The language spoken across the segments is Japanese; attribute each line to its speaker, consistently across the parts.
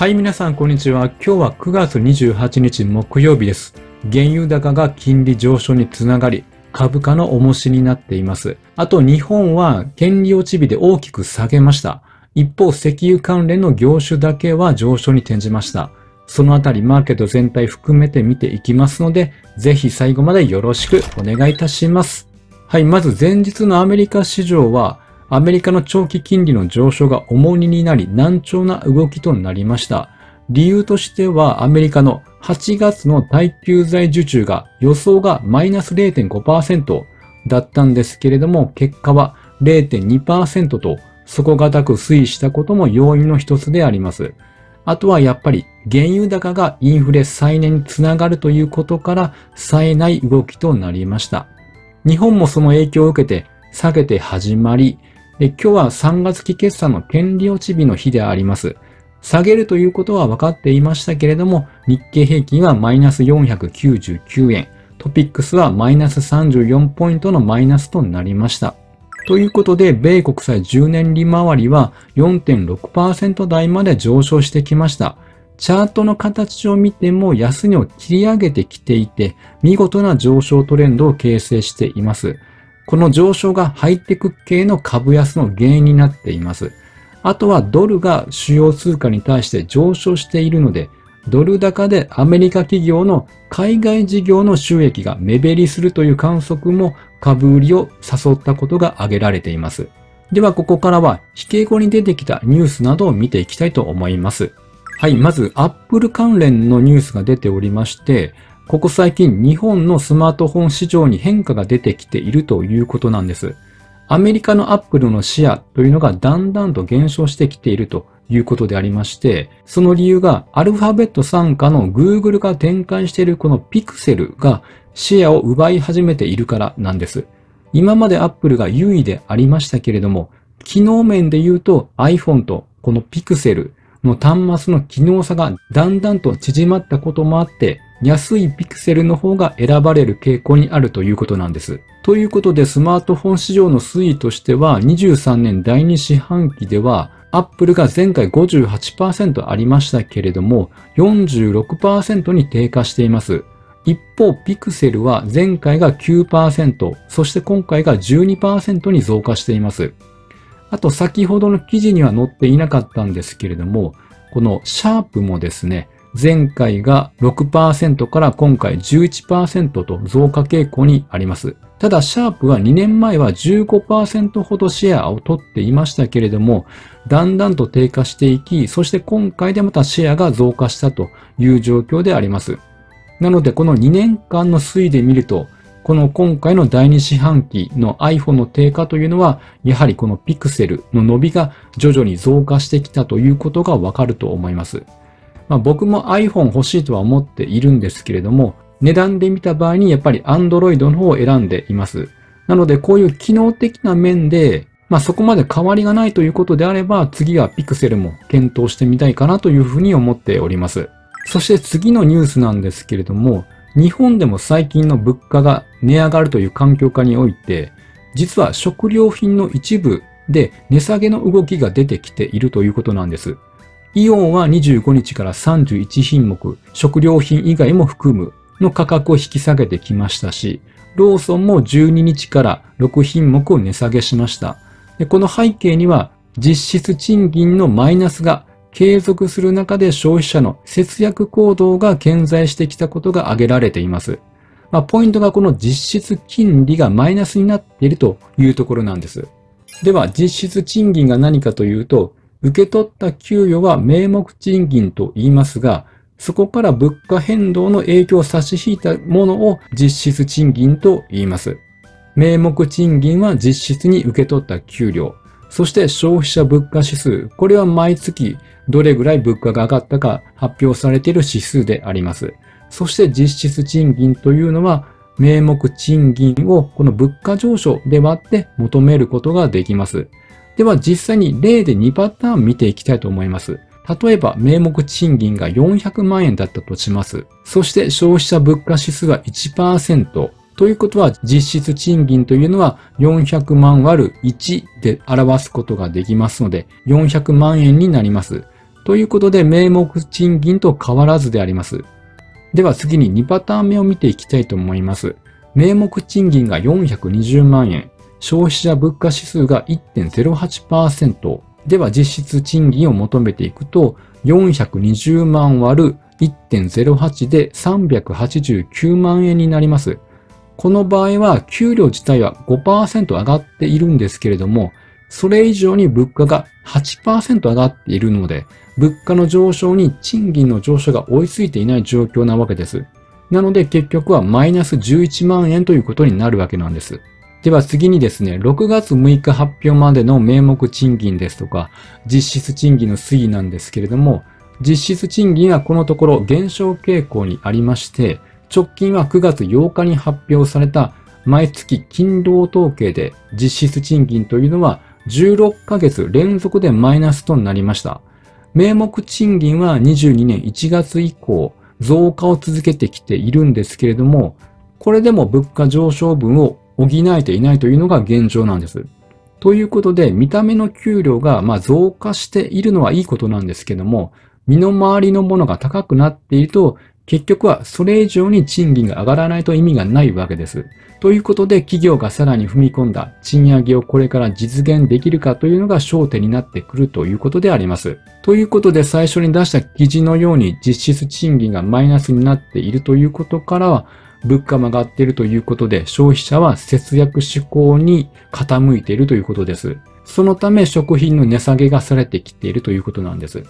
Speaker 1: はい、皆さん、こんにちは。今日は9月28日木曜日です。原油高が金利上昇につながり、株価の重しになっています。あと、日本は権利落ち日で大きく下げました。一方、石油関連の業種だけは上昇に転じました。そのあたり、マーケット全体含めて見ていきますので、ぜひ最後までよろしくお願いいたします。はい、まず前日のアメリカ市場は、アメリカの長期金利の上昇が重荷になり難聴な動きとなりました。理由としてはアメリカの8月の耐久財受注が予想がマイナス0.5%だったんですけれども結果は0.2%と底堅く推移したことも要因の一つであります。あとはやっぱり原油高がインフレ再燃につながるということから冴えない動きとなりました。日本もその影響を受けて下げて始まり、今日は3月期決算の権利落ち日の日であります。下げるということは分かっていましたけれども、日経平均はマイナス499円、トピックスはマイナス34ポイントのマイナスとなりました。ということで、米国債10年利回りは4.6%台まで上昇してきました。チャートの形を見ても安値を切り上げてきていて、見事な上昇トレンドを形成しています。この上昇がハイテク系の株安の原因になっています。あとはドルが主要通貨に対して上昇しているので、ドル高でアメリカ企業の海外事業の収益が目減りするという観測も株売りを誘ったことが挙げられています。ではここからは引け後に出てきたニュースなどを見ていきたいと思います。はい、まず Apple 関連のニュースが出ておりまして、ここ最近日本のスマートフォン市場に変化が出てきているということなんです。アメリカのアップルのシェアというのがだんだんと減少してきているということでありまして、その理由がアルファベット参加の Google が展開しているこのピクセルがシェアを奪い始めているからなんです。今までアップルが優位でありましたけれども、機能面で言うと iPhone とこのピクセルの端末の機能差がだんだんと縮まったこともあって、安いピクセルの方が選ばれる傾向にあるということなんです。ということで、スマートフォン市場の推移としては、23年第2四半期では、アップルが前回58%ありましたけれども、46%に低下しています。一方、ピクセルは前回が9%、そして今回が12%に増加しています。あと先ほどの記事には載っていなかったんですけれども、このシャープもですね、前回が6%から今回11%と増加傾向にあります。ただ、シャープは2年前は15%ほどシェアを取っていましたけれども、だんだんと低下していき、そして今回でまたシェアが増加したという状況であります。なので、この2年間の推移で見ると、この今回の第2四半期の iPhone の低下というのは、やはりこのピクセルの伸びが徐々に増加してきたということがわかると思います。まあ、僕も iPhone 欲しいとは思っているんですけれども、値段で見た場合にやっぱり Android の方を選んでいます。なのでこういう機能的な面で、まあそこまで変わりがないということであれば、次は Pixel も検討してみたいかなというふうに思っております。そして次のニュースなんですけれども、日本でも最近の物価が値上がるという環境下において、実は食料品の一部で値下げの動きが出てきているということなんです。イオンは25日から31品目、食料品以外も含むの価格を引き下げてきましたし、ローソンも12日から6品目を値下げしました。この背景には実質賃金のマイナスが継続する中で消費者の節約行動が顕在してきたことが挙げられています。まあ、ポイントがこの実質金利がマイナスになっているというところなんです。では、実質賃金が何かというと、受け取った給与は名目賃金と言いますが、そこから物価変動の影響を差し引いたものを実質賃金と言います。名目賃金は実質に受け取った給料。そして消費者物価指数。これは毎月どれぐらい物価が上がったか発表されている指数であります。そして実質賃金というのは名目賃金をこの物価上昇で割って求めることができます。では実際に例で2パターン見ていきたいと思います。例えば名目賃金が400万円だったとします。そして消費者物価指数は1%。ということは実質賃金というのは400万割る1で表すことができますので400万円になります。ということで、名目賃金と変わらずであります。では次に2パターン目を見ていきたいと思います。名目賃金が420万円、消費者物価指数が1.08%、では実質賃金を求めていくと、420万割る1.08で389万円になります。この場合は給料自体は5%上がっているんですけれども、それ以上に物価が8%上がっているので、物価の上昇に賃金の上昇が追いついていない状況なわけです。なので結局はマイナス11万円ということになるわけなんです。では次にですね、6月6日発表までの名目賃金ですとか、実質賃金の推移なんですけれども、実質賃金はこのところ減少傾向にありまして、直近は9月8日に発表された毎月勤労統計で実質賃金というのは16ヶ月連続でマイナスとなりました。名目賃金は22年1月以降増加を続けてきているんですけれども、これでも物価上昇分を補えていないというのが現状なんです。ということで、見た目の給料がま増加しているのはいいことなんですけども、身の回りのものが高くなっていると、結局はそれ以上に賃金が上がらないと意味がないわけです。ということで企業がさらに踏み込んだ賃上げをこれから実現できるかというのが焦点になってくるということであります。ということで最初に出した記事のように実質賃金がマイナスになっているということからは物価も上がっているということで消費者は節約志向に傾いているということです。そのため食品の値下げがされてきているということなんです。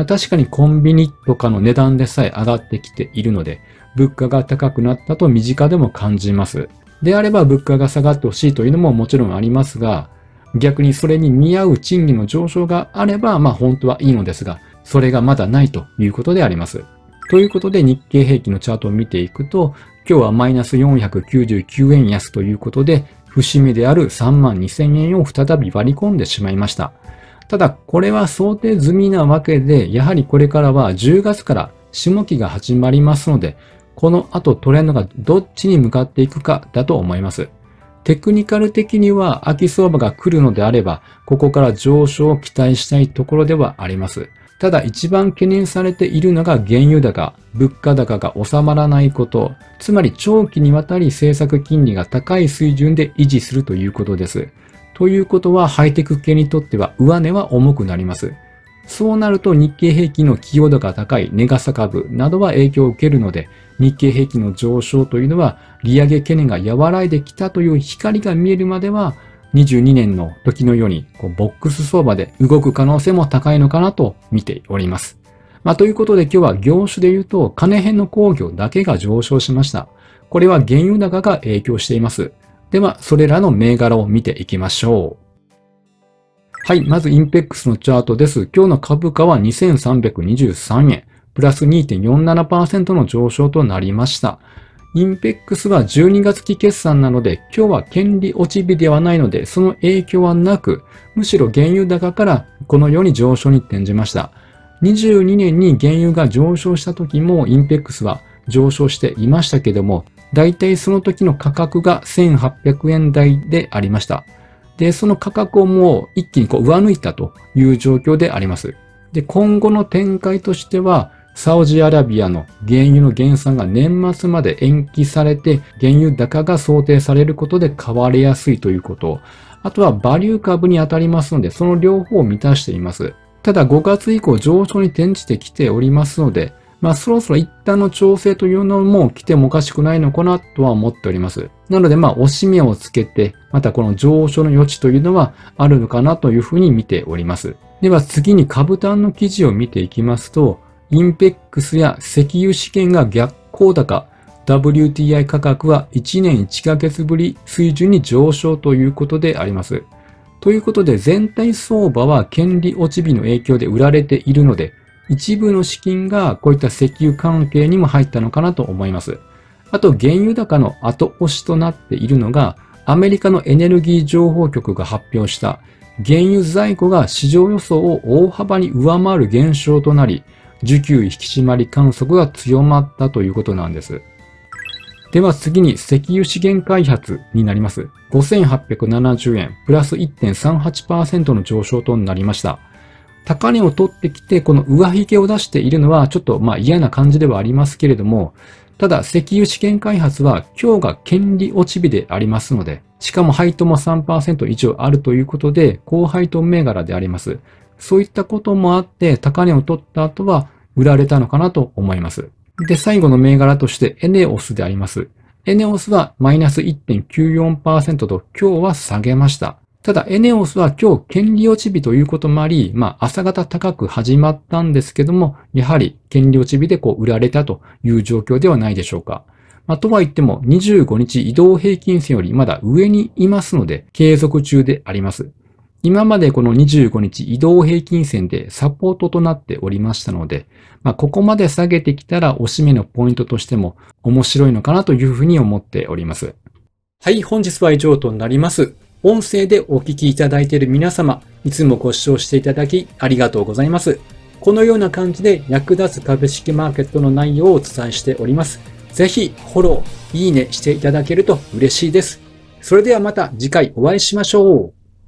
Speaker 1: まあ、確かにコンビニとかの値段でさえ上がってきているので、物価が高くなったと身近でも感じます。であれば物価が下がってほしいというのももちろんありますが、逆にそれに見合う賃金の上昇があれば、まあ本当はいいのですが、それがまだないということであります。ということで日経平均のチャートを見ていくと、今日はマイナス499円安ということで、節目である3万2000円を再び割り込んでしまいました。ただ、これは想定済みなわけで、やはりこれからは10月から下期が始まりますので、この後トレンドがどっちに向かっていくかだと思います。テクニカル的には秋相場が来るのであれば、ここから上昇を期待したいところではあります。ただ一番懸念されているのが原油高、物価高が収まらないこと、つまり長期にわたり政策金利が高い水準で維持するということです。ということはハイテク系にとっては上値は重くなります。そうなると日経平均の寄与度が高いネガサ株などは影響を受けるので、日経平均の上昇というのは利上げ懸念が和らいできたという光が見えるまでは、22年の時のようにこうボックス相場で動く可能性も高いのかなと見ております。まあ、ということで今日は業種で言うと金編の工業だけが上昇しました。これは原油高が影響しています。では、それらの銘柄を見ていきましょう。はい。まず、インペックスのチャートです。今日の株価は2323円、プラス2.47%の上昇となりました。インペックスは12月期決算なので、今日は権利落ち日ではないので、その影響はなく、むしろ原油高からこのように上昇に転じました。22年に原油が上昇した時もインペックスは上昇していましたけども、大体その時の価格が1800円台でありました。で、その価格をもう一気にこう上抜いたという状況であります。で、今後の展開としては、サウジアラビアの原油の減産が年末まで延期されて、原油高が想定されることで買われやすいということ。あとはバリュー株に当たりますので、その両方を満たしています。ただ5月以降上昇に転じてきておりますので、まあそろそろ一旦の調整というのも来てもおかしくないのかなとは思っております。なのでまあ押し目をつけて、またこの上昇の余地というのはあるのかなというふうに見ております。では次に株単の記事を見ていきますと、インペックスや石油試験が逆行高、WTI 価格は1年1ヶ月ぶり水準に上昇ということであります。ということで全体相場は権利落ち日の影響で売られているので、一部の資金がこういった石油関係にも入ったのかなと思います。あと、原油高の後押しとなっているのが、アメリカのエネルギー情報局が発表した原油在庫が市場予想を大幅に上回る現象となり、需給引き締まり観測が強まったということなんです。では次に石油資源開発になります。5870円、プラス1.38%の上昇となりました。高値を取ってきて、この上髭を出しているのはちょっとまあ嫌な感じではありますけれども、ただ石油試験開発は今日が権利落ち日でありますので、しかも配当も3%以上あるということで、高配当銘柄であります。そういったこともあって、高値を取った後は売られたのかなと思います。で、最後の銘柄としてエネオスであります。エネオスはマイナス1.94%と今日は下げました。ただ、エネオスは今日、権利落ち日ということもあり、まあ、朝方高く始まったんですけども、やはり、権利落ち日でこう、売られたという状況ではないでしょうか。まあ、とは言っても、25日移動平均線よりまだ上にいますので、継続中であります。今までこの25日移動平均線でサポートとなっておりましたので、まあ、ここまで下げてきたら押し目のポイントとしても面白いのかなというふうに思っております。はい、本日は以上となります。音声でお聞きいただいている皆様、いつもご視聴していただきありがとうございます。このような感じで役立つ株式マーケットの内容をお伝えしております。ぜひフォロー、いいねしていただけると嬉しいです。それではまた次回お会いしましょう。